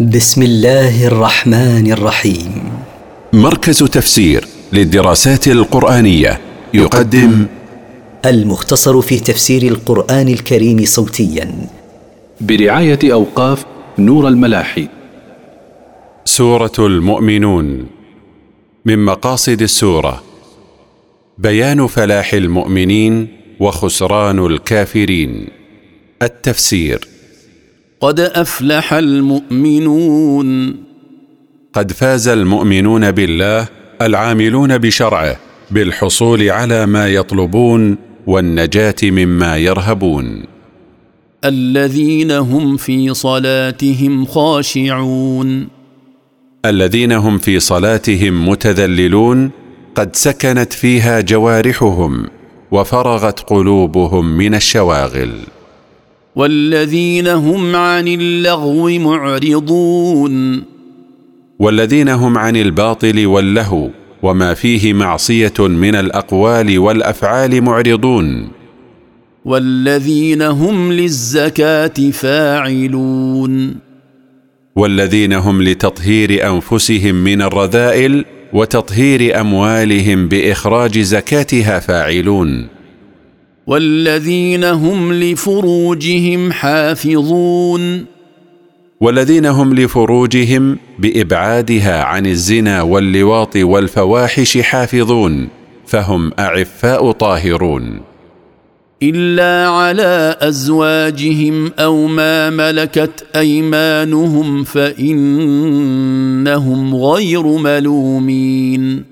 بسم الله الرحمن الرحيم. مركز تفسير للدراسات القرآنية يقدم المختصر في تفسير القرآن الكريم صوتيا. برعاية أوقاف نور الملاحي. سورة المؤمنون. من مقاصد السورة بيان فلاح المؤمنين وخسران الكافرين. التفسير قد أفلح المؤمنون. قد فاز المؤمنون بالله العاملون بشرعه بالحصول على ما يطلبون والنجاة مما يرهبون. الذين هم في صلاتهم خاشعون. الذين هم في صلاتهم متذللون قد سكنت فيها جوارحهم وفرغت قلوبهم من الشواغل. والذين هم عن اللغو معرضون. والذين هم عن الباطل واللهو وما فيه معصية من الأقوال والأفعال معرضون. والذين هم للزكاة فاعلون. والذين هم لتطهير أنفسهم من الرذائل وتطهير أموالهم بإخراج زكاتها فاعلون. والذين هم لفروجهم حافظون. والذين هم لفروجهم بإبعادها عن الزنا واللواط والفواحش حافظون فهم أعفاء طاهرون. إلا على أزواجهم أو ما ملكت أيمانهم فإنهم غير ملومين.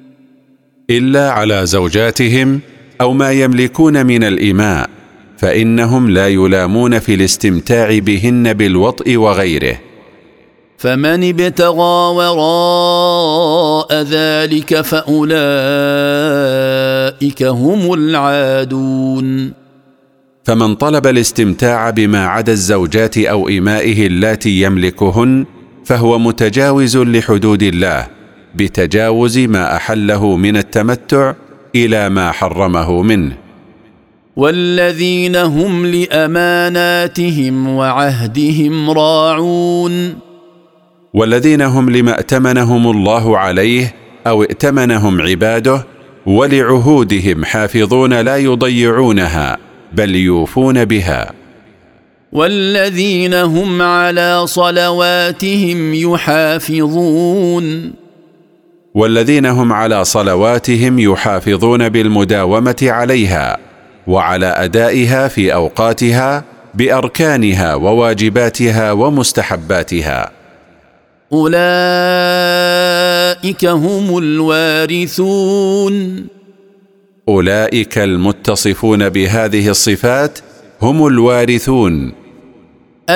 إلا على زوجاتهم أو ما يملكون من الاماء فإنهم لا يلامون في الاستمتاع بهن بالوطء وغيره. فمن ابتغى وراء ذلك فأولئك هم العادون. فمن طلب الاستمتاع بما عدا الزوجات أو امائه اللاتي يملكهن فهو متجاوز لحدود الله بتجاوز ما أحله من التمتع إلى ما حرمه منه. والذين هم لأماناتهم وعهدهم راعون. والذين هم لما ائتمنهم الله عليه أو ائتمنهم عباده ولعهودهم حافظون لا يضيعونها بل يوفون بها. والذين هم على صلواتهم يحافظون. والذين هم على صلواتهم يحافظون بالمداومة عليها وعلى أدائها في أوقاتها بأركانها وواجباتها ومستحباتها. أولئك هم الوارثون. أولئك المتصفون بهذه الصفات هم الوارثون.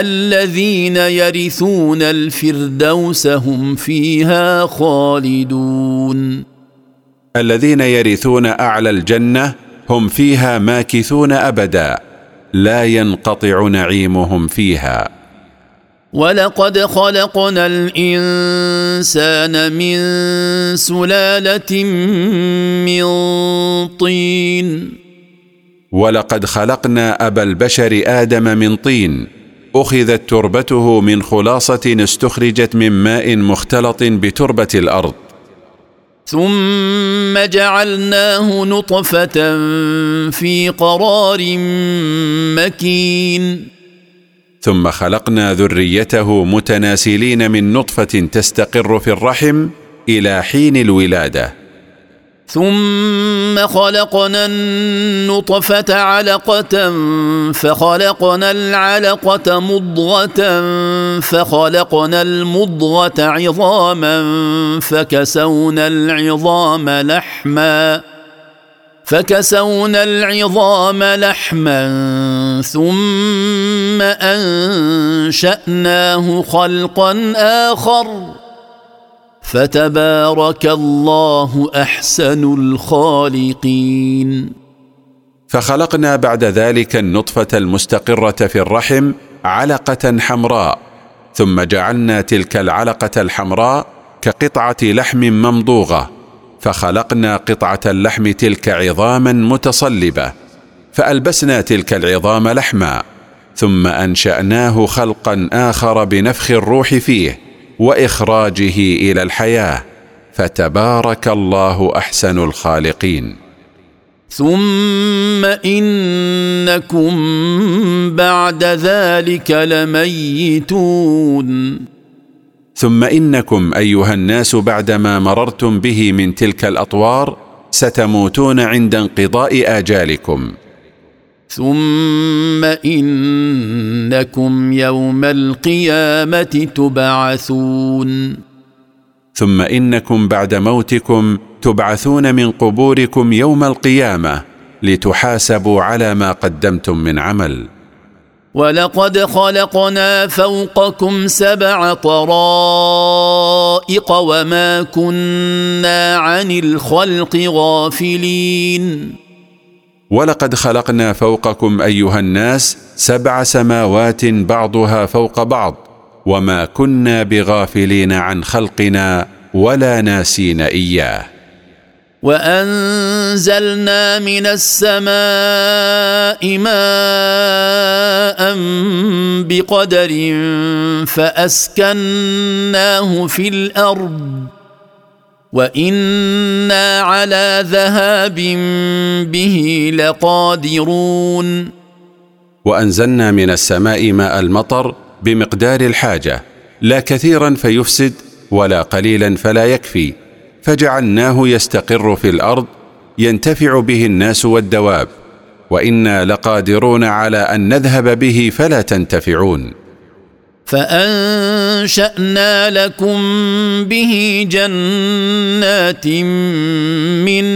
الذين يرثون الفردوس هم فيها خالدون. الذين يرثون أعلى الجنة هم فيها ماكثون أبدا لا ينقطع نعيمهم فيها. ولقد خلقنا الإنسان من سلالة من طين. ولقد خلقنا أبا البشر آدم من طين أخذت تربته من خلاصة استخرجت من ماء مختلط بتربة الأرض. ثم جعلناه نطفة في قرار مكين. ثم خلقنا ذريته متناسلين من نطفة تستقر في الرحم إلى حين الولادة. ثم خلقنا النطفة علقة فخلقنا العلقة مضغة فخلقنا المضغة عظاما فكسونا العظام لحما فكسونا العظام لحما ثم أنشأناه خلقا آخر فتبارك الله أحسن الخالقين. فخلقنا بعد ذلك النطفة المستقرة في الرحم علقة حمراء ثم جعلنا تلك العلقة الحمراء كقطعة لحم ممضوغة فخلقنا قطعة اللحم تلك عظاما متصلبة فألبسنا تلك العظام لحما ثم أنشأناه خلقا آخر بنفخ الروح فيه. وإخراجه إلى الحياة فتبارك الله أحسن الخالقين. ثم انكم بعد ذلك لميتون. ثم انكم ايها الناس بعدما مررتم به من تلك الاطوار ستموتون عند انقضاء اجالكم. ثم إنكم يوم القيامة تبعثون. ثم إنكم بعد موتكم تبعثون من قبوركم يوم القيامة لتحاسبوا على ما قدمتم من عمل. ولقد خلقنا فوقكم سبع طرائق وما كنا عن الخلق غافلين. ولقد خلقنا فوقكم أيها الناس سبع سماوات بعضها فوق بعض وما كنا بغافلين عن خلقنا ولا ناسين إياه. وأنزلنا من السماء ماء بقدر فأسكناه في الأرض. وأنا على ذهاب به لقادرون وانزلنا من السماء ماء المطر بمقدار الحاجة لا كثيرا فيفسد ولا قليلا فلا يكفي. فجعلناه يستقر في الأرض ينتفع به الناس والدواب. وأنا لقادرون على ان نذهب به فلا تنتفعون. فأنشأنا لكم به جنات من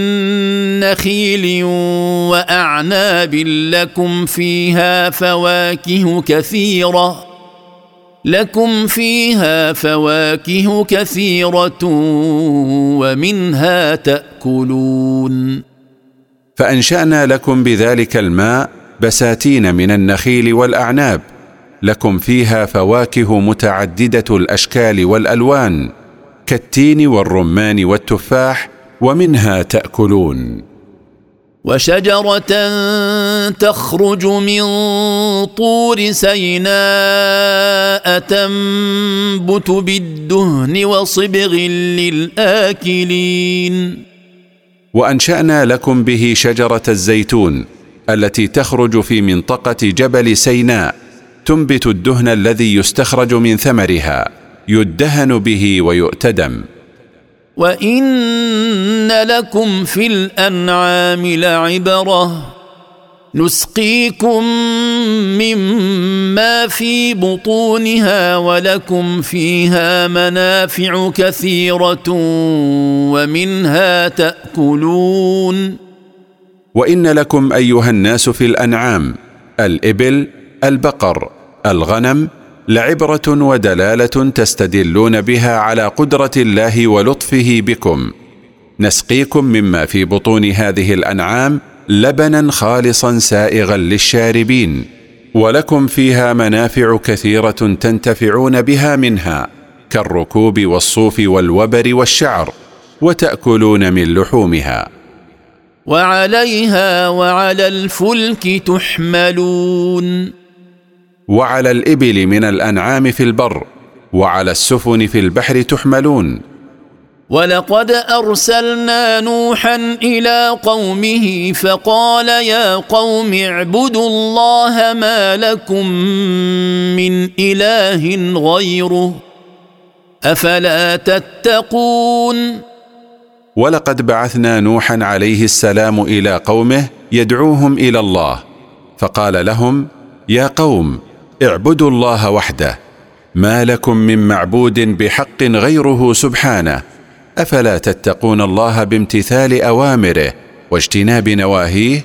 نخيل وأعناب لكم فيها فواكه كثيرة لكم فيها فواكه كثيرة ومنها تأكلون. فأنشأنا لكم بذلك الماء بساتين من النخيل والأعناب لكم فيها فواكه متعددة الأشكال والألوان كالتين والرمان والتفاح ومنها تأكلون. وشجرة تخرج من طور سيناء تنبت بالدهن وصبغ للآكلين. وأنشأنا لكم به شجرة الزيتون التي تخرج في منطقة جبل سيناء تنبت الدهن الذي يستخرج من ثمرها يدهن به ويؤتدم. وان لكم في الانعام لعبره نسقيكم مما في بطونها ولكم فيها منافع كثيره ومنها تاكلون. وان لكم ايها الناس في الانعام الابل البقر الغنم لعبرة ودلالة تستدلون بها على قدرة الله ولطفه بكم. نسقيكم مما في بطون هذه الأنعام لبنا خالصا سائغا للشاربين ولكم فيها منافع كثيرة تنتفعون بها منها كالركوب والصوف والوبر والشعر وتأكلون من لحومها. وعليها وعلى الفلك تحملون. وعلى الإبل من الأنعام في البر وعلى السفن في البحر تحملون. ولقد أرسلنا نوحا إلى قومه فقال يا قوم اعبدوا الله ما لكم من إله غيره أفلا تتقون؟ ولقد بعثنا نوحا عليه السلام إلى قومه يدعوهم إلى الله فقال لهم يا قوم اعبدوا الله وحده. ما لكم من معبود بحق غيره سبحانه. أفلا تتقون الله بامتثال أوامره واجتناب نواهيه؟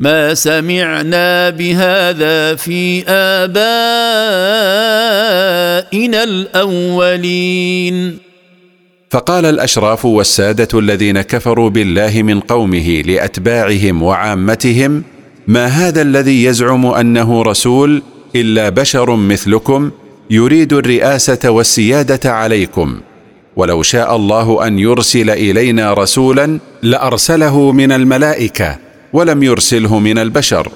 ما سمعنا بهذا في آبائنا الأولين. فقال الأشراف والسادة الذين كفروا بالله من قومه لأتباعهم وعامتهم ما هذا الذي يزعم أنه رسول إلا بشر مثلكم يريد الرئاسة والسيادة عليكم؟ ولو شاء الله أن يرسل إلينا رسولا لأرسله من الملائكة ولم يرسله من البشر.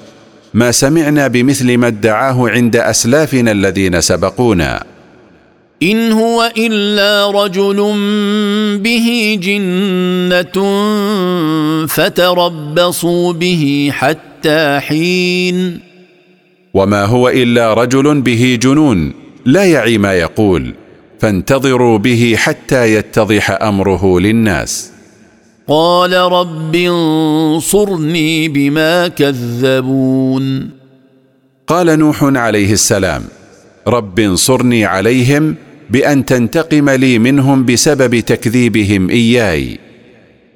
ما سمعنا بمثل ما ادعاه عند أسلافنا الذين سبقونا. إن هو إلا رجل به جنة فتربصوا به حتى حين. وما هو إلا رجل به جنون لا يعي ما يقول فانتظروا به حتى يتضح أمره للناس. قال رب انصرني بما كذبون. قال نوح عليه السلام رب انصرني عليهم بأن تنتقم لي منهم بسبب تكذيبهم إياي.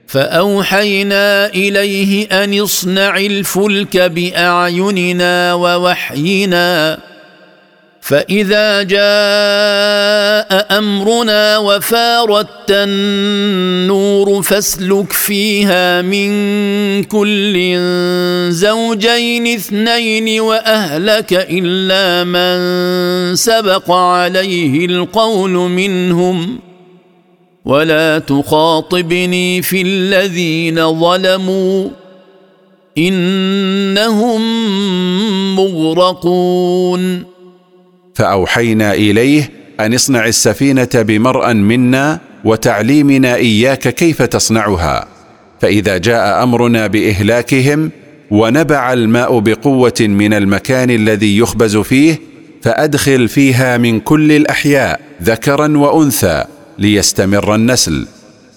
فأوحينا إليه أن اصنع الفلك بأعيننا ووحينا فإذا جاء أمرنا وفارت النور فاسلك فيها من كل زوجين اثنين وأهلك إلا من سبق عليه القول منهم. ولا تخاطبني في الذين ظلموا. إنهم مغرقون. فأوحينا إليه أن اصنع السفينة بمرأ منا وتعليمنا إياك كيف تصنعها. فإذا جاء أمرنا بإهلاكهم ونبع الماء بقوة من المكان الذي يخبز فيه فأدخل فيها من كل الأحياء ذكرا وأنثى ليستمر النسل.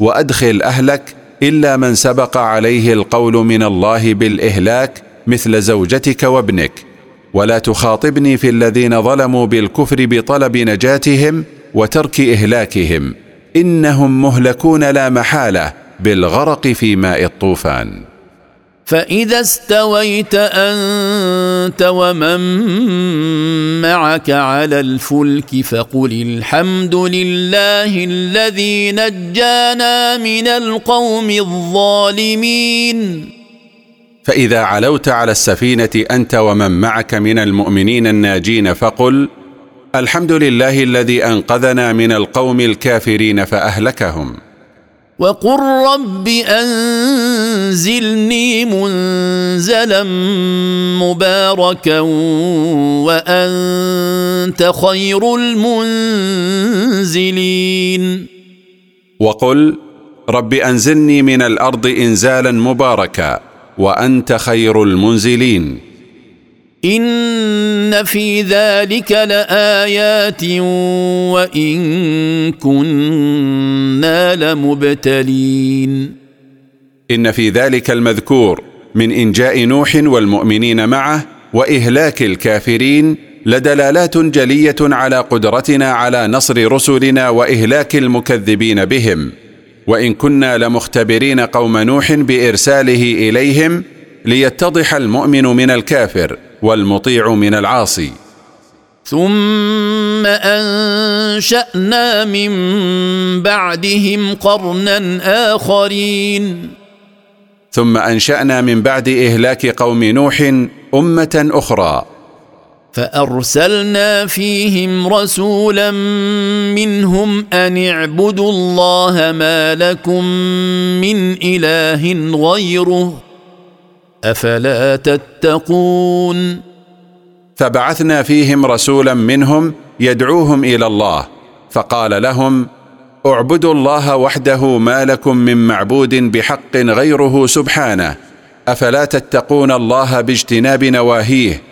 وأدخل أهلك إلا من سبق عليه القول من الله بالإهلاك مثل زوجتك وابنك. ولا تخاطبني في الذين ظلموا بالكفر بطلب نجاتهم وترك إهلاكهم. إنهم مهلكون لا محالة بالغرق في ماء الطوفان. فإذا استويت أنت ومن معك على الفلك فقل الحمد لله الذي نجانا من القوم الظالمين. فإذا علوت على السفينة أنت ومن معك من المؤمنين الناجين فقل الحمد لله الذي أنقذنا من القوم الكافرين فأهلكهم. وقل رب أنزلني منزلا مباركا وأنت خير المنزلين. وقل رب أنزلني من الأرض إنزالا مباركا وأنت خير المنزلين. إن في ذلك لآيات وإن كنا لمبتلين. إن في ذلك المذكور من إنجاء نوح والمؤمنين معه وإهلاك الكافرين لدلالات جلية على قدرتنا على نصر رسلنا وإهلاك المكذبين بهم. وإن كنا لمختبرين قوم نوح بإرساله إليهم ليتضح المؤمن من الكافر والمطيع من العاصي. ثم أنشأنا من بعدهم قرنا آخرين. ثم أنشأنا من بعد إهلاك قوم نوح أمة أخرى. فأرسلنا فيهم رسولا منهم أن اعبدوا الله ما لكم من إله غيره أفلا تتقون فبعثنا فيهم رسولا منهم يدعوهم إلى الله فقال لهم اعبدوا الله وحده ما لكم من معبود بحق غيره سبحانه أفلا تتقون الله باجتناب نواهيه؟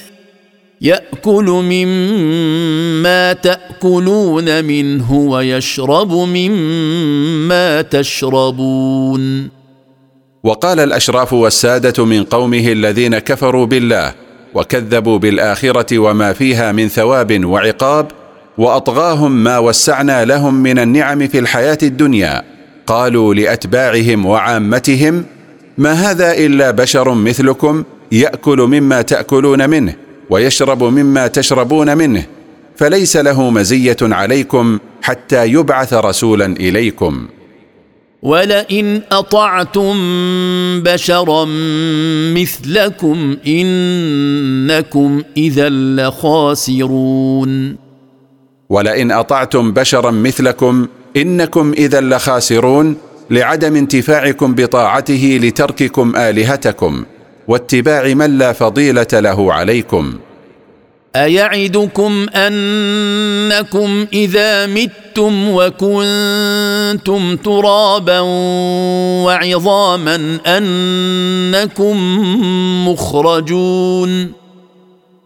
يأكل مما تأكلون منه ويشرب مما تشربون. وقال الأشراف والسادة من قومه الذين كفروا بالله وكذبوا بالآخرة وما فيها من ثواب وعقاب وأطغاهم ما وسعنا لهم من النعم في الحياة الدنيا قالوا لأتباعهم وعامتهم ما هذا إلا بشر مثلكم يأكل مما تأكلون منه ويشرب مما تشربون منه فليس له مزية عليكم حتى يبعث رسولا إليكم. ولئن أطعتم بشرا مثلكم إنكم إذا لخاسرون. ولئن أطعتم بشرا مثلكم إنكم إذا لخاسرون لعدم انتفاعكم بطاعته لترككم آلهتكم. واتباع من لا فضيلة له عليكم. أيعدكم أنكم إذا متم وكنتم ترابا وعظاما أنكم مخرجون؟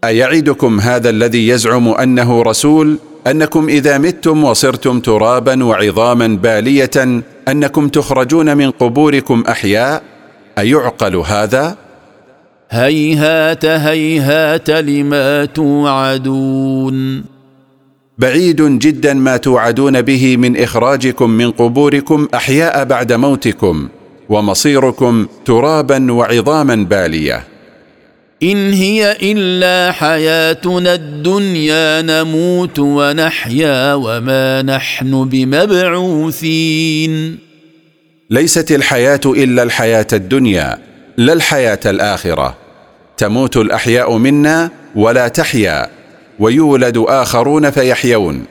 أيعدكم هذا الذي يزعم أنه رسول؟ أنكم إذا متم وصرتم ترابا وعظاما بالية أنكم تخرجون من قبوركم أحياء؟ أيعقل هذا؟ هيهات هيهات لما توعدون. بعيد جدا ما توعدون به من إخراجكم من قبوركم أحياء بعد موتكم ومصيركم ترابا وعظاما بالية. إن هي إلا حياتنا الدنيا نموت ونحيا وما نحن بمبعوثين. ليست الحياة إلا الحياة الدنيا لا الحياة الآخرة. تموت الأحياء منا ولا تحيا ويولد آخرون فيحيون.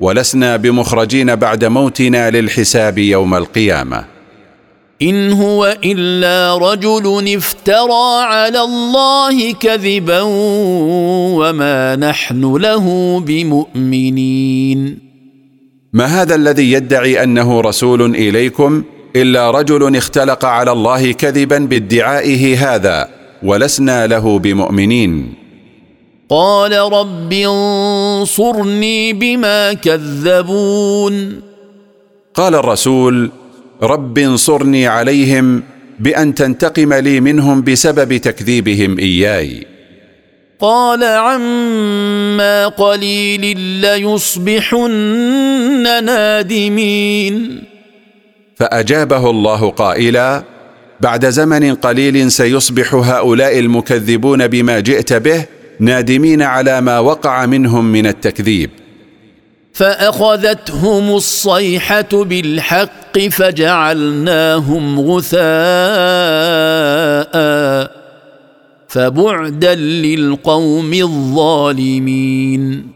ولسنا بمخرجين بعد موتنا للحساب يوم القيامة. إن هو إلا رجل افترى على الله كذبا وما نحن له بمؤمنين. ما هذا الذي يدعي أنه رسول إليكم؟ إلا رجل اختلق على الله كذبا بادعائه هذا ولسنا له بمؤمنين. قال رب انصرني بما كذبون. قال الرسول رب انصرني عليهم بأن تنتقم لي منهم بسبب تكذيبهم إياي. قال عما قليل ليصبحن نادمين. فأجابه الله قائلا بعد زمن قليل سيصبح هؤلاء المكذبون بما جئت به نادمين على ما وقع منهم من التكذيب. فأخذتهم الصيحة بالحق فجعلناهم غثاء فبعدا للقوم الظالمين.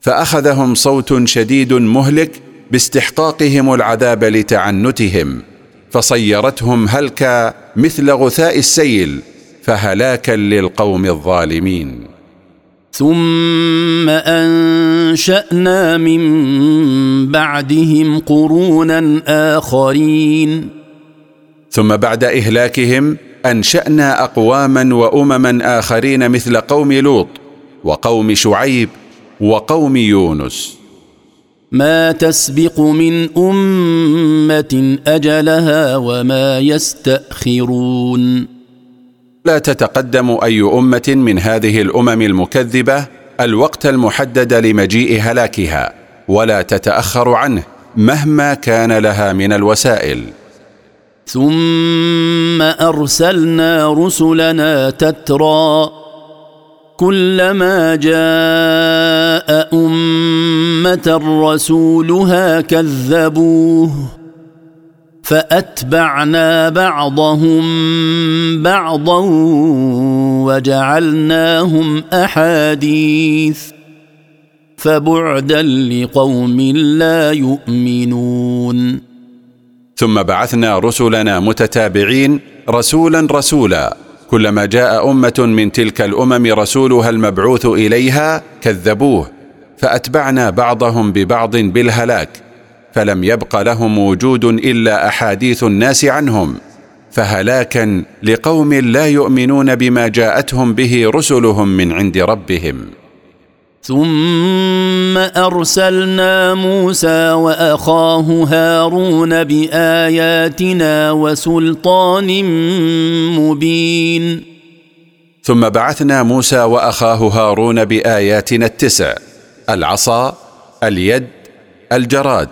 فأخذهم صوت شديد مهلك باستحقاقهم العذاب لتعنتهم فصيرتهم هلكا مثل غثاء السيل فهلاكا للقوم الظالمين. ثم أنشأنا من بعدهم قرونا آخرين. ثم بعد إهلاكهم أنشأنا أقواما وأمما آخرين مثل قوم لوط وقوم شعيب وقوم يونس. ما تسبق من أمة أجلها وما يستأخرون. لا تتقدم أي أمة من هذه الأمم المكذبة الوقت المحدد لمجيء هلاكها ولا تتأخر عنه مهما كان لها من الوسائل. ثم أرسلنا رسلنا تترى كلما جاء امه رسولها كذبوه فأتبعنا بعضهم بعضا وجعلناهم أحاديث فبعدا لقوم لا يؤمنون ثم بعثنا رسلنا متتابعين رسولا رسولا. كلما جاء أمة من تلك الأمم رسولها المبعوث إليها كذبوه. فأتبعنا بعضهم ببعض بالهلاك فلم يبق لهم وجود إلا أحاديث الناس عنهم فهلاكا لقوم لا يؤمنون بما جاءتهم به رسلهم من عند ربهم. ثم أرسلنا موسى وأخاه هارون بآياتنا وسلطان مبين. ثم بعثنا موسى وأخاه هارون بآياتنا التسع. العصا اليد الجراد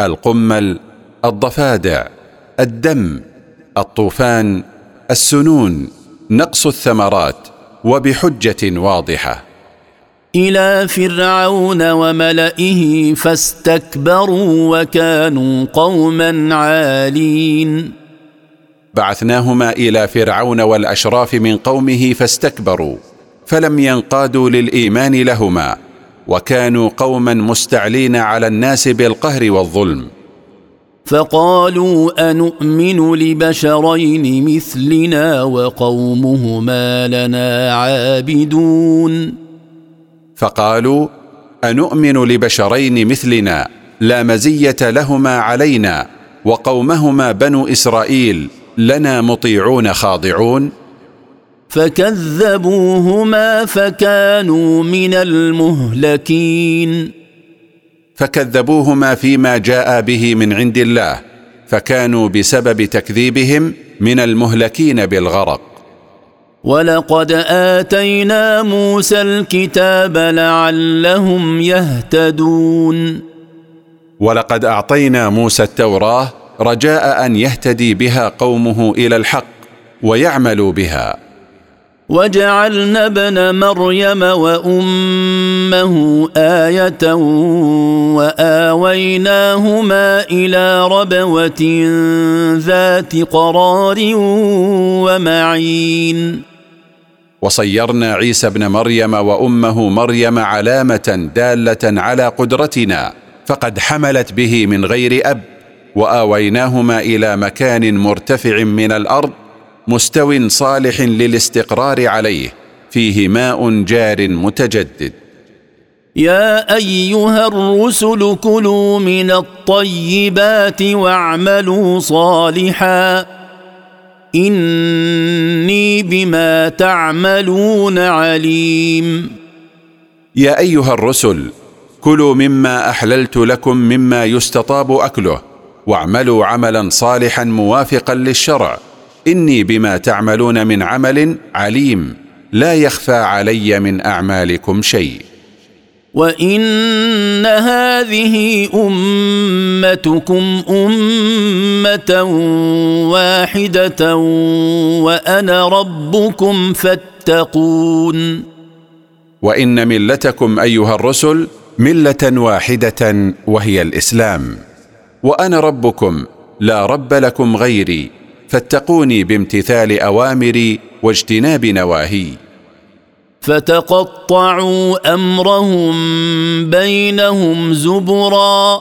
القمل الضفادع الدم الطوفان السنون نقص الثمرات وبحجة واضحة. إلى فرعون وملئه فاستكبروا وكانوا قوما عالين. بعثناهما إلى فرعون والأشراف من قومه فاستكبروا فلم ينقادوا للإيمان لهما. وكانوا قوما مستعلين على الناس بالقهر والظلم. فقالوا انومن لبشرين مثلنا وقومهما لنا عابدون. فقالوا انومن لبشرين مثلنا لا مزية لهما علينا وقومهما بنو إسرائيل لنا مطيعون خاضعون. فكذبوهما فكانوا من المهلكين. فكذبوهما فيما جاء به من عند الله فكانوا بسبب تكذيبهم من المهلكين بالغرق. ولقد آتينا موسى الكتاب لعلهم يهتدون. ولقد أعطينا موسى التوراة رجاء أن يهتدي بها قومه إلى الحق ويعملوا بها. وجعلنا ابن مريم وأمه آية وآويناهما إلى ربوة ذات قرار ومعين. وصيرنا عيسى ابن مريم وأمه مريم علامة دالة على قدرتنا فقد حملت به من غير أب وآويناهما إلى مكان مرتفع من الأرض مستو صالح للاستقرار عليه فيه ماء جار متجدد. يا أيها الرسل كلوا من الطيبات واعملوا صالحا. إني بما تعملون عليم. يا أيها الرسل كلوا مما أحللت لكم مما يستطاب أكله واعملوا عملا صالحا موافقا للشرع. إني بما تعملون من عمل عليم لا يخفى علي من أعمالكم شيء. وإن هذه أمتكم أمة واحدة وأنا ربكم فاتقون. وإن ملتكم أيها الرسل ملة واحدة وهي الإسلام. وأنا ربكم لا رب لكم غيري فاتقوني بامتثال أوامري واجتناب نواهي. فتقطعوا أمرهم بينهم زبرا.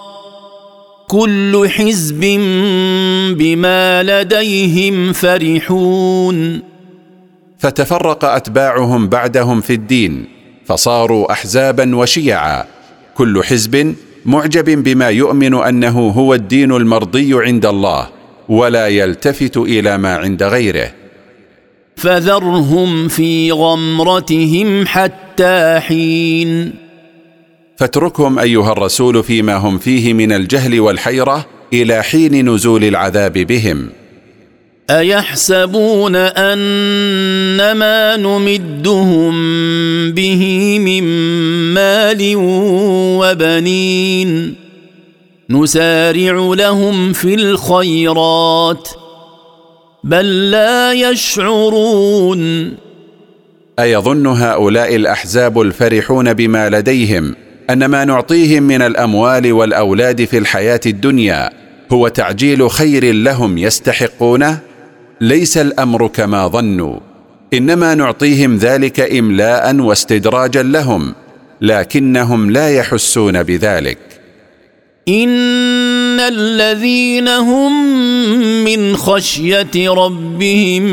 كل حزب بما لديهم فرحون. فتفرق أتباعهم بعدهم في الدين فصاروا احزابا وشيعا. كل حزب معجب بما يؤمن أنه هو الدين المرضي عند الله. ولا يلتفت إلى ما عند غيره. فذرهم في غمرتهم حتى حين. فاتركهم أيها الرسول فيما هم فيه من الجهل والحيرة إلى حين نزول العذاب بهم. أيحسبون ان ما نمدهم به من مال وبنين؟ نسارع لهم في الخيرات بل لا يشعرون. أيظن هؤلاء الأحزاب الفرحون بما لديهم أن ما نعطيهم من الأموال والأولاد في الحياة الدنيا هو تعجيل خير لهم يستحقونه؟ ليس الأمر كما ظنوا. إنما نعطيهم ذلك املاء واستدراجا لهم لكنهم لا يحسون بذلك. ان الذين هم من خشيه ربهم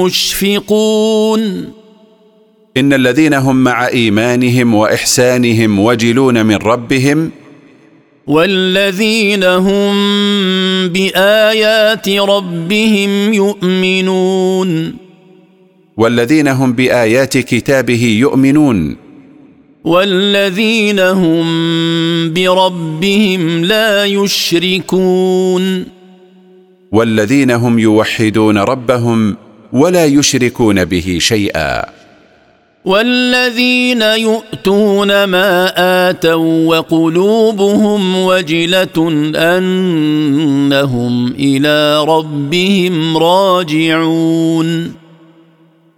مشفقون ان الذين هم مع ايمانهم واحسانهم وجلون من ربهم والذين هم بايات ربهم يؤمنون والذين هم بايات كتابه يؤمنون والذين هم بربهم لا يشركون والذين هم يوحدون ربهم ولا يشركون به شيئا والذين يؤتون ما اتوا وقلوبهم وجله انهم إلى ربهم راجعون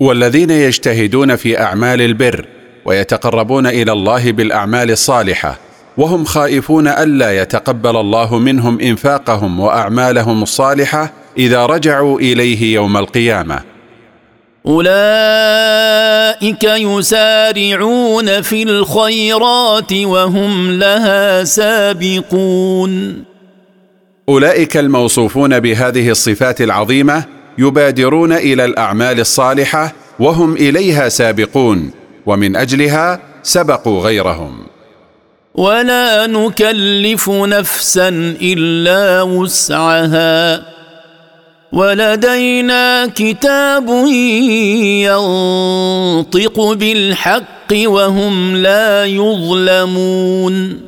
والذين يجتهدون في اعمال البر ويتقربون إلى الله بالأعمال الصالحة وهم خائفون ألا يتقبل الله منهم إنفاقهم وأعمالهم الصالحة إذا رجعوا إليه يوم القيامة. أولئك يسارعون في الخيرات وهم لها سابقون. أولئك الموصوفون بهذه الصفات العظيمة يبادرون إلى الأعمال الصالحة وهم إليها سابقون. ومن أجلها سبقوا غيرهم. ولا نكلف نفسا إلا وسعها. ولدينا كتاب ينطق بالحق وهم لا يظلمون.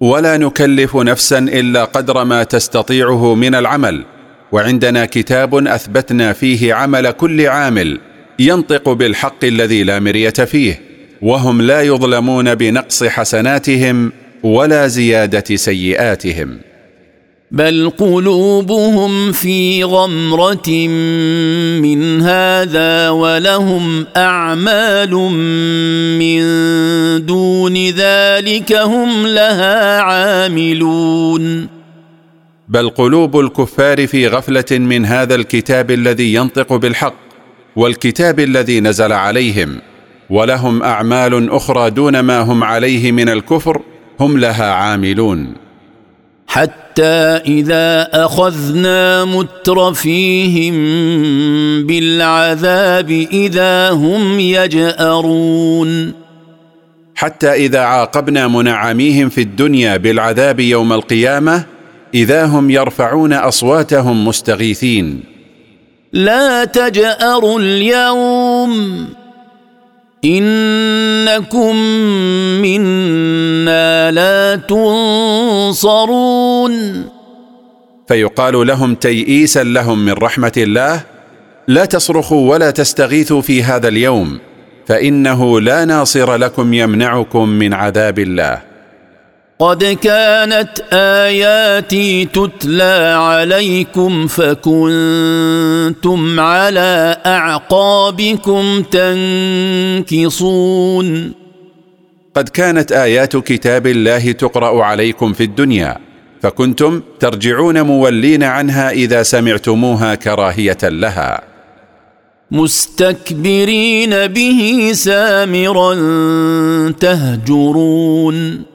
ولا نكلف نفسا إلا قدر ما تستطيعه من العمل وعندنا كتاب أثبتنا فيه عمل كل عامل ينطق بالحق الذي لا مرية فيه وهم لا يظلمون بنقص حسناتهم ولا زيادة سيئاتهم. بل قلوبهم في غمرة من هذا ولهم أعمال من دون ذلك هم لها عاملون. بل قلوب الكفار في غفلة من هذا الكتاب الذي ينطق بالحق والكتاب الذي نزل عليهم ولهم أعمال أخرى دون ما هم عليه من الكفر هم لها عاملون. حتى إذا أخذنا مترفيهم بالعذاب إذا هم يجأرون. حتى إذا عاقبنا منعميهم في الدنيا بالعذاب يوم القيامة إذا هم يرفعون أصواتهم مستغيثين. لا تجأروا اليوم. إنكم منا لا تنصرون. فيقال لهم تيئيسا لهم من رحمة الله لا تصرخوا ولا تستغيثوا في هذا اليوم فإنه لا ناصر لكم يمنعكم من عذاب الله. قد كانت آياتي تتلى عليكم فكنتم على أعقابكم تنكصون. قد كانت آيات كتاب الله تقرأ عليكم في الدنيا فكنتم ترجعون مولين عنها إذا سمعتموها كراهية لها. مستكبرين به سامرا تهجرون.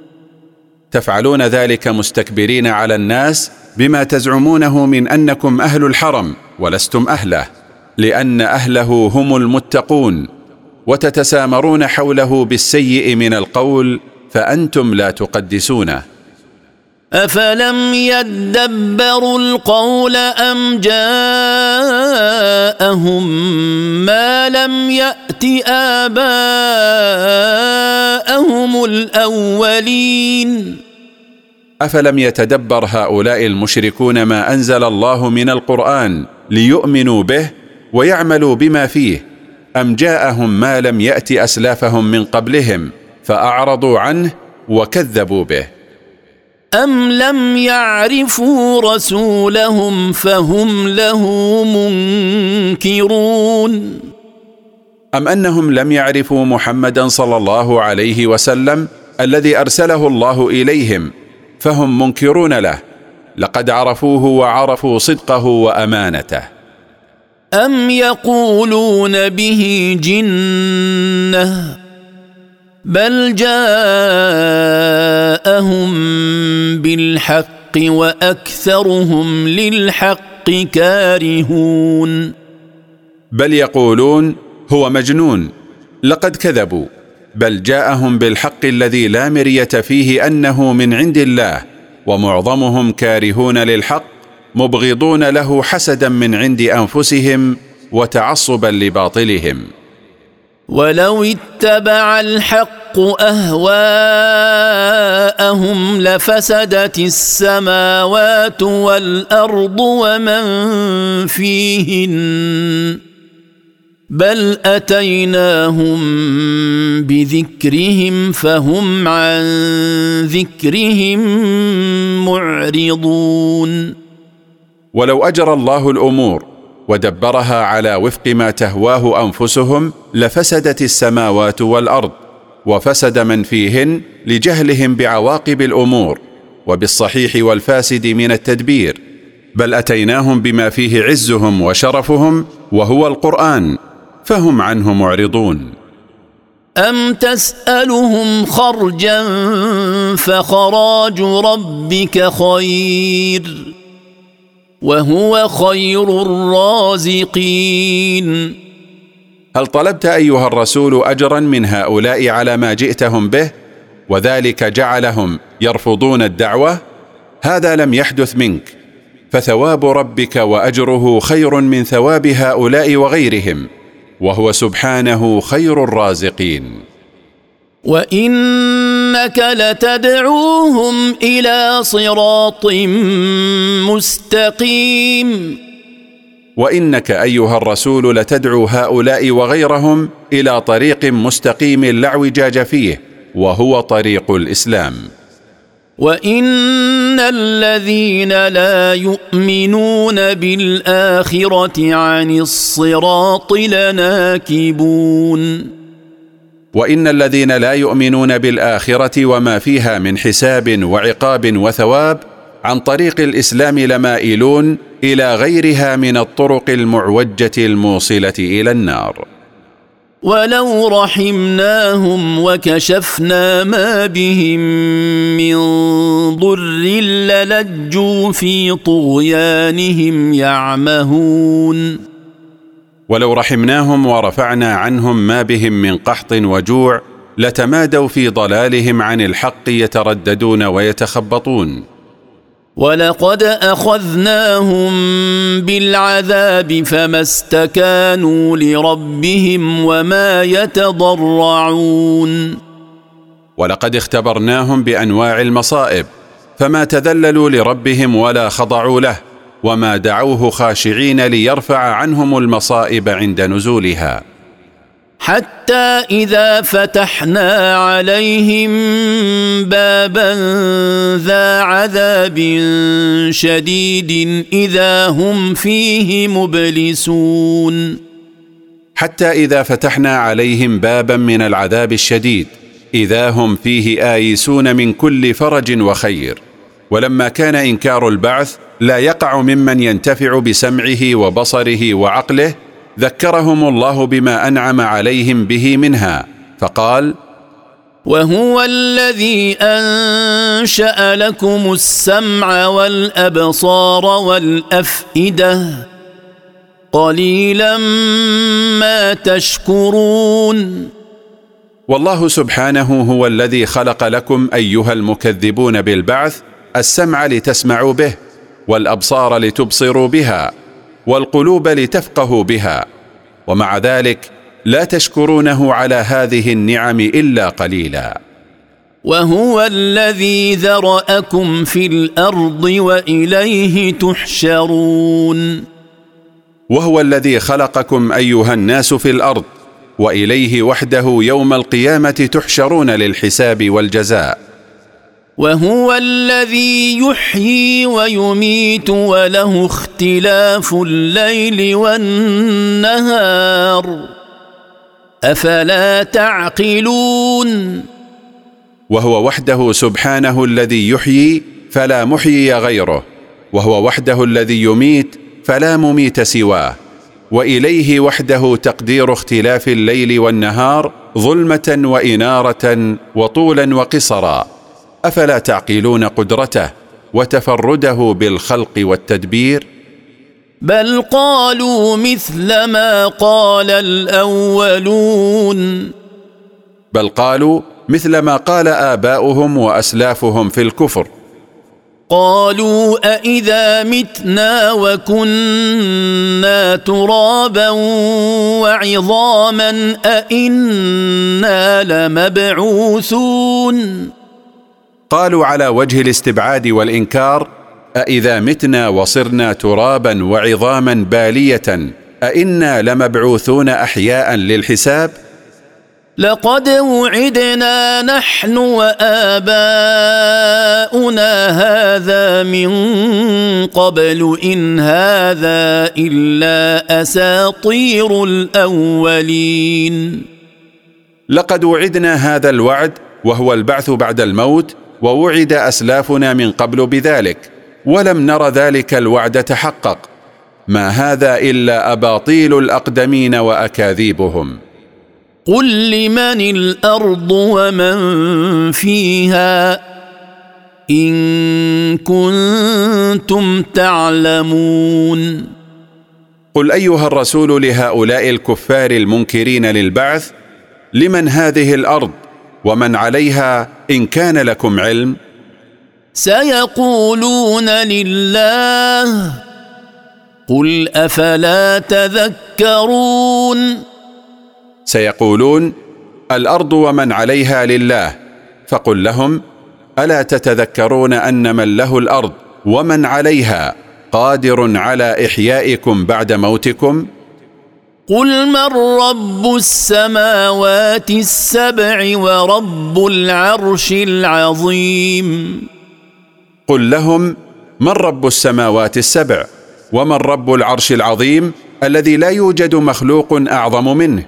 تفعلون ذلك مستكبرين على الناس بما تزعمونه من أنكم أهل الحرم ولستم أهله لأن أهله هم المتقون وتتسامرون حوله بالسيء من القول فأنتم لا تقدسونه. افلم يدبروا القول ام جاءهم ما لم يات اباءهم الاولين افلم يتدبر هؤلاء المشركون ما انزل الله من القران ليؤمنوا به ويعملوا بما فيه ام جاءهم ما لم يات اسلافهم من قبلهم فاعرضوا عنه وكذبوا به أم لم يعرفوا رسولهم فهم له منكرون أم أنهم لم يعرفوا محمدا صلى الله عليه وسلم الذي أرسله الله إليهم فهم منكرون له لقد عرفوه وعرفوا صدقه وأمانته. أم يقولون به جنة بل جاءهم بالحق واكثرهم للحق كارهون بل يقولون هو مجنون لقد كذبوا. بل جاءهم بالحق الذي لا مريه فيه انه من عند الله ومعظمهم كارهون للحق مبغضون له حسدا من عند انفسهم وتعصبا لباطلهم. ولو اتبع الحق اهواءهم لفسدت السماوات والارض ومن فيهن بل اتيناهم بذكرهم فهم عن ذكرهم معرضون ولو اجرى الله الأمور ودبرها على وفق ما تهواه أنفسهم لفسدت السماوات والأرض وفسد من فيهن لجهلهم بعواقب الأمور وبالصحيح والفاسد من التدبير بل أتيناهم بما فيه عزهم وشرفهم وهو القرآن فهم عنه معرضون. أم تسألهم خرجا فخراج ربك خير؟ وهو خير الرازقين. هل طلبت أيها الرسول أجرا من هؤلاء على ما جئتهم به؟ وذلك جعلهم يرفضون الدعوة؟ هذا لم يحدث منك. فثواب ربك وأجره خير من ثواب هؤلاء وغيرهم وهو سبحانه خير الرازقين. وانك لتدعوهم إلى صراط مستقيم. وانك ايها الرسول لتدعو هؤلاء وغيرهم إلى طريق مستقيم لا اعوجاج فيه وهو طريق الاسلام. وان الذين لا يؤمنون بالاخره عن الصراط لناكبون. وإن الذين لا يؤمنون بالآخرة وما فيها من حساب وعقاب وثواب عن طريق الإسلام لمائلون إلى غيرها من الطرق المعوجة الموصلة إلى النار. ولو رحمناهم وكشفنا ما بهم من ضر للجوا في طغيانهم يعمهون ولو رحمناهم ورفعنا عنهم ما بهم من قحط وجوع لتمادوا في ضلالهم عن الحق يترددون ويتخبطون. ولقد أخذناهم بالعذاب فما استكانوا لربهم وما يتضرعون. ولقد اختبرناهم بأنواع المصائب فما تذللوا لربهم ولا خضعوا له. وما دعوه خاشعين ليرفع عنهم المصائب عند نزولها. حتى إذا فتحنا عليهم بابا ذا عذاب شديد إذا هم فيه مبلسون. حتى إذا فتحنا عليهم بابا من العذاب الشديد إذا هم فيه آيسون من كل فرج وخير. ولما كان إنكار البعث لا يقع ممن ينتفع بسمعه وبصره وعقله ذكرهم الله بما أنعم عليهم به منها فقال وهو الذي أنشأ لكم السمع والأبصار والأفئدة. قليلا ما تشكرون. والله سبحانه هو الذي خلق لكم أيها المكذبون بالبعث السمع لتسمعوا به والأبصار لتبصروا بها والقلوب لتفقهوا بها. ومع ذلك لا تشكرونه على هذه النعم إلا قليلا. وهو الذي ذرأكم في الأرض وإليه تحشرون. وهو الذي خلقكم أيها الناس في الأرض وإليه وحده يوم القيامة تحشرون للحساب والجزاء. وهو الذي يحيي ويميت وله اختلاف الليل والنهار. أفلا تعقلون؟ وهو وحده سبحانه الذي يحيي فلا محيي غيره. وهو وحده الذي يميت فلا مميت سواه. وإليه وحده تقدير اختلاف الليل والنهار ظلمة وإنارة وطولا وقصرا. أفلا تعقلون قدرته وتفرده بالخلق والتدبير؟ بل قالوا مثل ما قال الأولون. بل قالوا مثل ما قال آباؤهم وأسلافهم في الكفر. قالوا أإذا متنا وكنا ترابا وعظاما أإنا لمبعوثون. قالوا على وجه الاستبعاد والإنكار أإذا متنا وصرنا ترابا وعظاما بالية أإنا لمبعوثون أحياء للحساب ؟ لقد وعدنا نحن وآباؤنا هذا من قبل إن هذا إلا أساطير الأولين لقد وعدنا هذا الوعد وهو البعث بعد الموت ووعد أسلافنا من قبل بذلك ولم نر ذلك الوعد تحقق. ما هذا إلا أباطيل الأقدمين وأكاذيبهم. قل لمن الأرض ومن فيها؟ إن كنتم تعلمون. قل أيها الرسول لهؤلاء الكفار المنكرين للبعث لمن هذه الأرض؟ ومن عليها إن كان لكم علم. سيقولون لله قل أفلا تذكرون؟ سيقولون الأرض ومن عليها لله فقل لهم ألا تتذكرون أن من له الأرض ومن عليها قادر على إحيائكم بعد موتكم؟ قل من رب السماوات السبع ورب العرش العظيم قل لهم من رب السماوات السبع ومن رب العرش العظيم الذي لا يوجد مخلوق اعظم منه.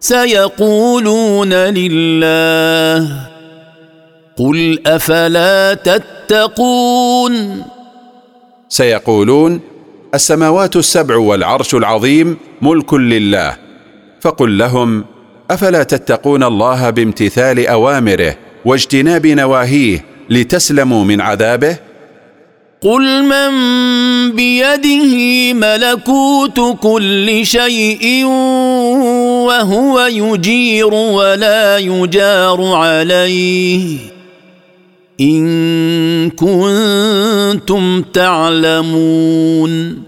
سيقولون لله قل افلا تتقون؟ سيقولون السماوات السبع والعرش العظيم ملك لله. فقل لهم أفلا تتقون الله بامتثال أوامره واجتناب نواهيه لتسلموا من عذابه؟ قل من بيده ملكوت كل شيء وهو يجير ولا يجار عليه. إن كنتم تعلمون.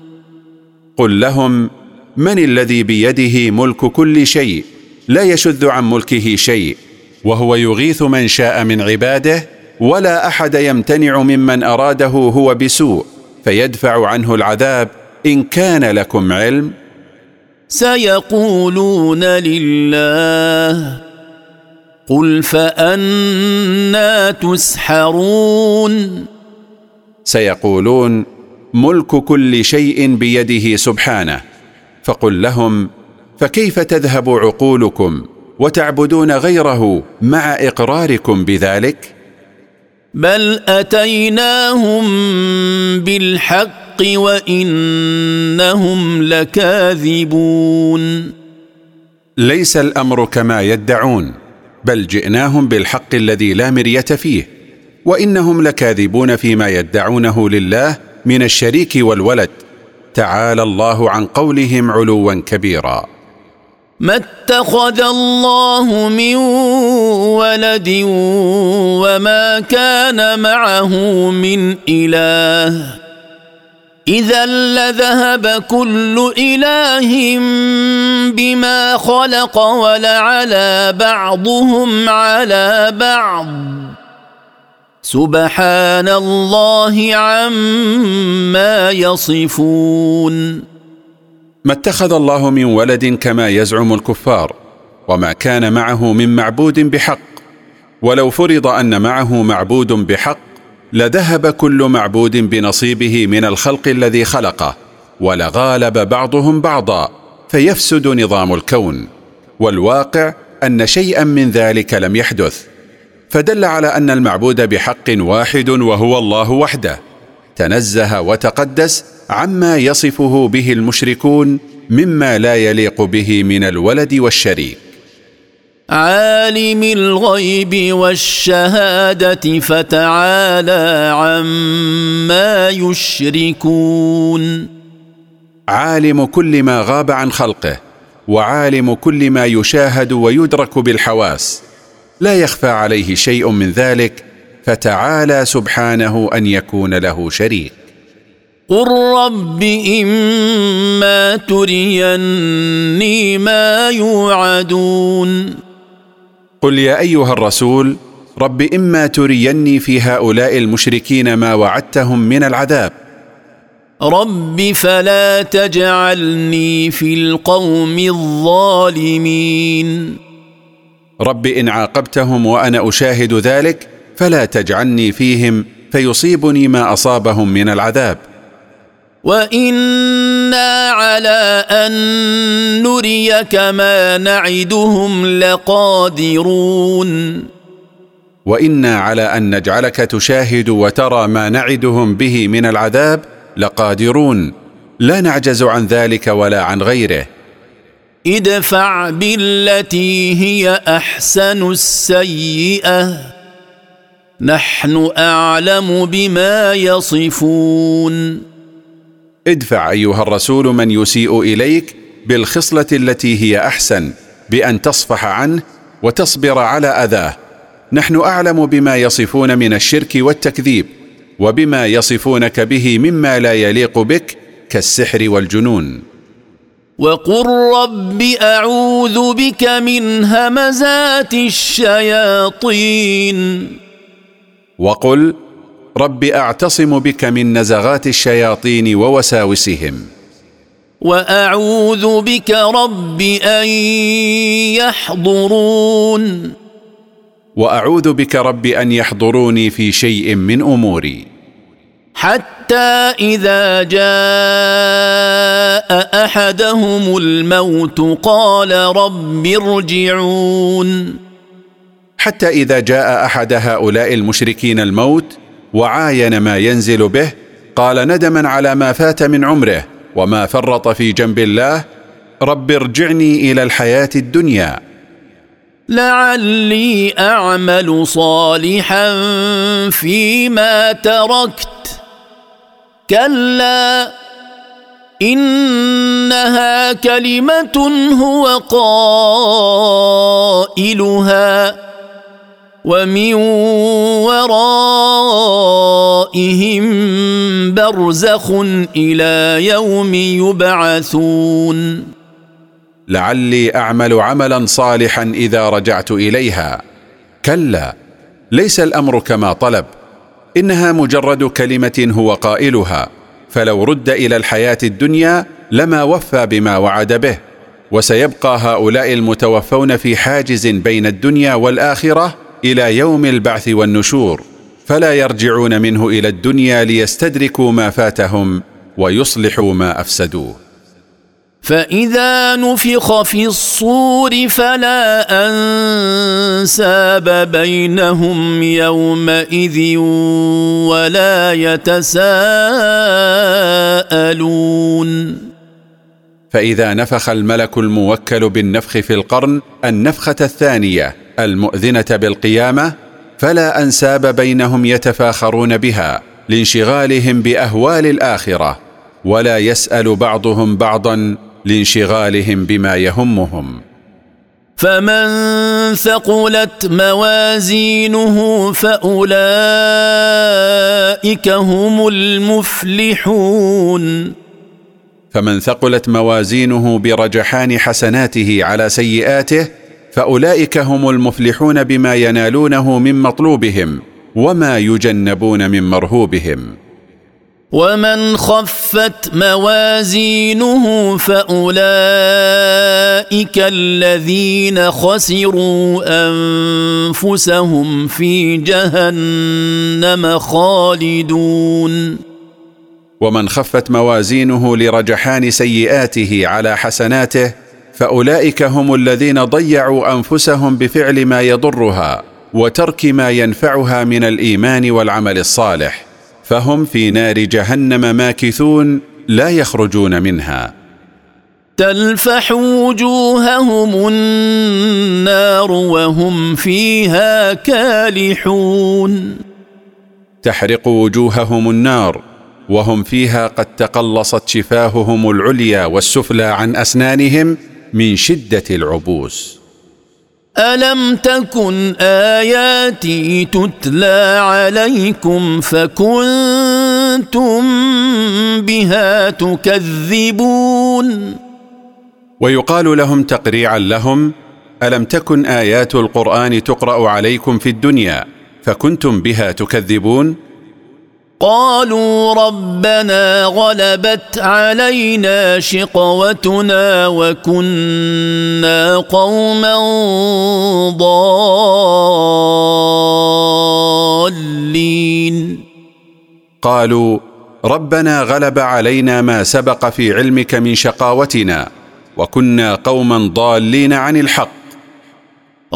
قل لهم من الذي بيده ملك كل شيء؟ لا يشذ عن ملكه شيء. وهو يغيث من شاء من عباده ولا أحد يمتنع ممن أراده هو بسوء فيدفع عنه العذاب إن كان لكم علم. سيقولون لله قل فأنا تسحرون. سيقولون ملك كل شيء بيده سبحانه فقل لهم فكيف تذهب عقولكم وتعبدون غيره مع إقراركم بذلك؟ بل أتيناهم بالحق وإنهم لكاذبون. ليس الأمر كما يدعون بل جئناهم بالحق الذي لا مرية فيه وإنهم لكاذبون فيما يدعونه لله من الشريك والولد. تعالى الله عن قولهم علوا كبيرا. ما اتخذ الله من ولد وما كان معه من إله. إذا لذهب كل إله بما خلق ولعلى بعضهم على بعض. سبحان الله عما يصفون. ما اتخذ الله من ولد كما يزعم الكفار وما كان معه من معبود بحق. ولو فرض أن معه معبود بحق لذهب كل معبود بنصيبه من الخلق الذي خلقه ولغالب بعضهم بعضا فيفسد نظام الكون. والواقع أن شيئا من ذلك لم يحدث. فدل على أن المعبود بحق واحد وهو الله وحده. تنزه وتقدس عما يصفه به المشركون مما لا يليق به من الولد والشريك. عالم الغيب والشهادة فتعالى عما يشركون. عالم كل ما غاب عن خلقه وعالم كل ما يشاهد ويدرك بالحواس. لا يخفى عليه شيء من ذلك فتعالى سبحانه أن يكون له شريك. قل رب اما تريني ما يوعدون. قل يا ايها الرسول رب اما تريني في هؤلاء المشركين ما وعدتهم من العذاب. رب فلا تجعلني في القوم الظالمين. رب إن عاقبتهم وأنا أشاهد ذلك فلا تجعلني فيهم فيصيبني ما أصابهم من العذاب. وإنا على أن نريك ما نعدهم لقادرون. وإنا على أن نجعلك تشاهد وترى ما نعدهم به من العذاب لقادرون. لا نعجز عن ذلك ولا عن غيره. ادفع بالتي هي أحسن السيئة. نحن أعلم بما يصفون. ادفع أيها الرسول من يسيء إليك بالخصلة التي هي أحسن بأن تصفح عنه وتصبر على أذاه. نحن أعلم بما يصفون من الشرك والتكذيب وبما يصفونك به مما لا يليق بك كالسحر والجنون. وقل رب اعوذ بك من همزات الشياطين وقل رب اعتصم بك من نزغات الشياطين ووساوسهم. واعوذ بك رب ان يحضرون واعوذ بك رب ان يحضروني في شيء من اموري. حتى إذا جاء أحدهم الموت قال رب ارجعون. حتى إذا جاء أحد هؤلاء المشركين الموت وعاين ما ينزل به قال ندما على ما فات من عمره وما فرط في جنب الله رب ارجعني إلى الحياة الدنيا. لعلي أعمل صالحا فيما تركت. كلا إنها كلمة هو قائلها ومن ورائهم برزخ إلى يوم يبعثون. لعلي أعمل عملا صالحا إذا رجعت إليها. كلا ليس الأمر كما طلب. إنها مجرد كلمة هو قائلها فلو رد إلى الحياة الدنيا لما وفى بما وعد به وسيبقى هؤلاء المتوفون في حاجز بين الدنيا والآخرة إلى يوم البعث والنشور فلا يرجعون منه إلى الدنيا ليستدركوا ما فاتهم ويصلحوا ما أفسدوه. فإذا نفخ في الصور فلا أنساب بينهم يومئذ ولا يتساءلون. فإذا نفخ الملك الموكل بالنفخ في القرن النفخة الثانية المؤذنة بالقيامة فلا أنساب بينهم يتفاخرون بها لانشغالهم بأهوال الآخرة ولا يسأل بعضهم بعضا لانشغالهم بما يهمهم. فمن ثقلت موازينه فأولئك هم المفلحون. فمن ثقلت موازينه برجحان حسناته على سيئاته فأولئك هم المفلحون بما ينالونه من مطلوبهم وما يجنبون من مرهوبهم. ومن خفت موازينه فاولئك الذين خسروا انفسهم في جهنم خالدون ومن خفت موازينه لرجحان سيئاته على حسناته فاولئك هم الذين ضيعوا انفسهم بفعل ما يضرها وترك ما ينفعها من الايمان والعمل الصالح فهم في نار جهنم ماكثون لا يخرجون منها. تلفح وجوههم النار وهم فيها كالحون. تحرق وجوههم النار وهم فيها قد تقلصت شفاههم العليا والسفلى عن أسنانهم من شدة العبوس. الم تكن اياتي تتلى عليكم فكنتم بها تكذبون ويقال لهم تقريعا لهم ألم تكن آيات القرآن تقرأ عليكم في الدنيا فكنتم بها تكذبون؟ قالوا ربنا غلبت علينا شقوتنا وكنا قوما ضالين. قالوا ربنا غلب علينا ما سبق في علمك من شقاوتنا وكنا قوما ضالين عن الحق.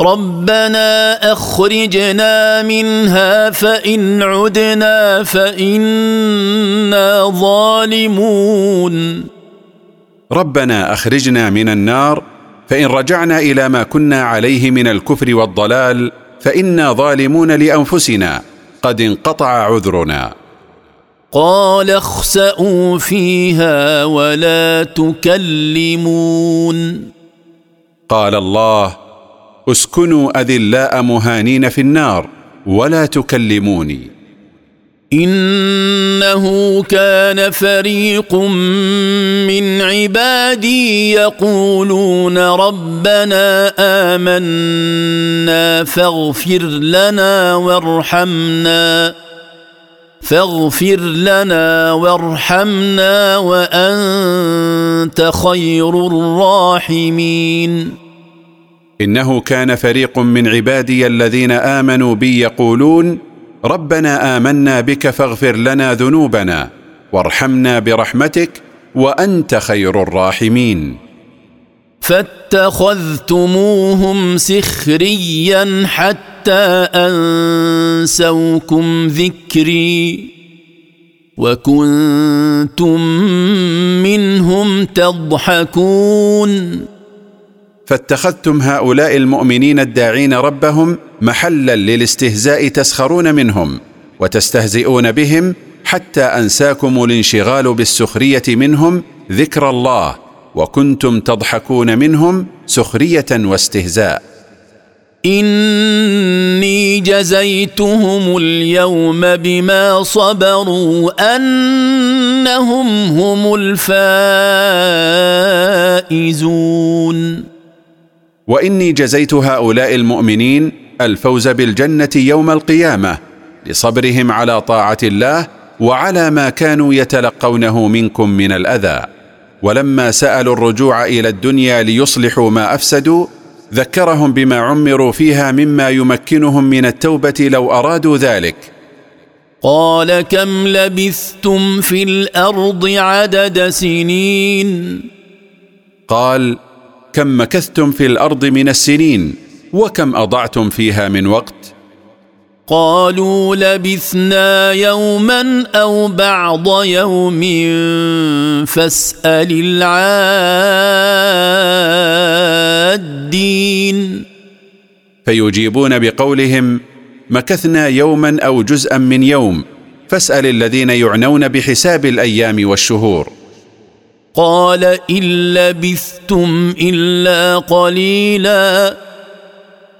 ربنا أخرجنا منها فإن عدنا فإنا ظالمون. ربنا أخرجنا من النار فإن رجعنا إلى ما كنا عليه من الكفر والضلال فإنا ظالمون لأنفسنا قد انقطع عذرنا. قال اخسئوا فيها ولا تكلمون. قال الله اسكنوا أذلاء مهانين في النار ولا تكلموني. إنه كان فريق من عبادي يقولون ربنا آمنا فاغفر لنا وارحمنا فاغفر لنا وارحمنا وأنت خير الراحمين. إنه كان فريق من عبادي الذين آمنوا بي يقولون ربنا آمنا بك فاغفر لنا ذنوبنا وارحمنا برحمتك وأنت خير الراحمين. فاتخذتموهم سخريا حتى أنسوكم ذكري وكنتم منهم تضحكون. فاتخذتم هؤلاء المؤمنين الداعين ربهم محلا للاستهزاء تسخرون منهم وتستهزئون بهم حتى أنساكم الانشغال بالسخرية منهم ذكر الله وكنتم تضحكون منهم سخرية واستهزاء. إني جزيتهم اليوم بما صبروا أنهم هم الفائزون. وإني جزيت هؤلاء المؤمنين الفوز بالجنة يوم القيامة لصبرهم على طاعة الله وعلى ما كانوا يتلقونه منكم من الأذى. ولما سألوا الرجوع إلى الدنيا ليصلحوا ما أفسدوا ذكرهم بما عمروا فيها مما يمكنهم من التوبة لو أرادوا ذلك. قال كم لبثتم في الأرض عدد سنين؟ قال كم مكثتم في الأرض من السنين وكم أضعتم فيها من وقت؟ قالوا لبثنا يوما أو بعض يوم فاسأل العادين. فيجيبون بقولهم مكثنا يوما أو جزءا من يوم فاسأل الذين يعنون بحساب الأيام والشهور. قال إن لبثتم إلا قليلا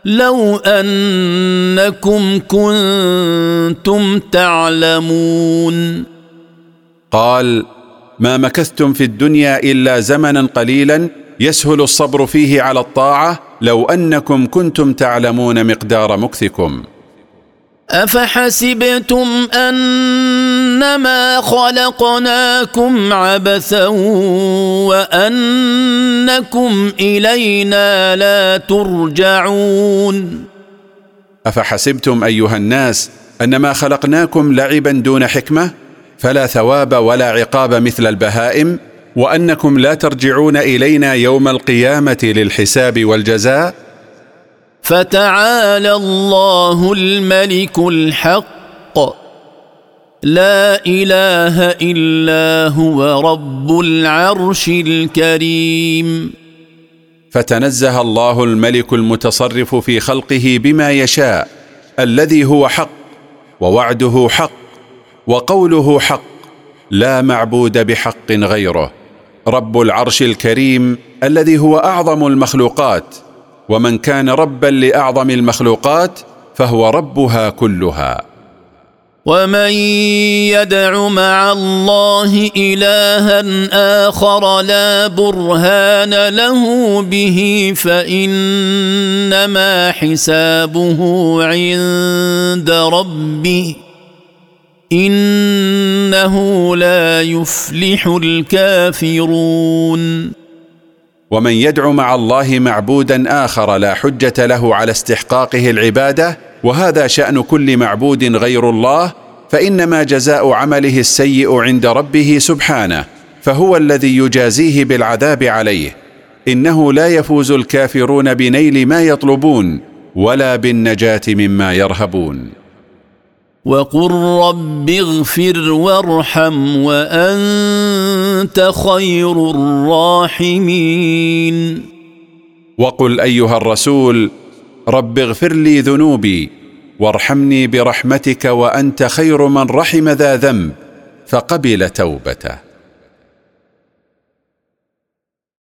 لو أنكم كنتم تعلمون. قال ما مكثتم في الدنيا إلا زمنا قليلا يسهل الصبر فيه على الطاعة لو أنكم كنتم تعلمون مقدار مكثكم. أفحسبتم أنما خلقناكم عبثا وأنكم إلينا لا ترجعون أفحسبتم أيها الناس أنما خلقناكم لعبا دون حكمة؟ فلا ثواب ولا عقاب مثل البهائم وأنكم لا ترجعون إلينا يوم القيامة للحساب والجزاء؟ فتعالى الله الملك الحق. لا إله إلا هو رب العرش الكريم. فتنزه الله الملك المتصرف في خلقه بما يشاء الذي هو حق ووعده حق وقوله حق لا معبود بحق غيره. رب العرش الكريم الذي هو أعظم المخلوقات. ومن كان ربا لأعظم المخلوقات فهو ربها كلها. ومن يدع مع الله إلها آخر لا برهان له به فإنما حسابه عند ربه. إنه لا يفلح الكافرون. ومن يدع مع الله معبودا آخر لا حجة له على استحقاقه العبادة وهذا شأن كل معبود غير الله فإنما جزاء عمله السيء عند ربه سبحانه فهو الذي يجازيه بالعذاب عليه. إنه لا يفوز الكافرون بنيل ما يطلبون ولا بالنجاة مما يرهبون. وقل رب اغفر وارحم وأنت خير الراحمين. وقل أيها الرسول رب اغفر لي ذنوبي وارحمني برحمتك وأنت خير من رحم ذا ذنب فقبل توبته.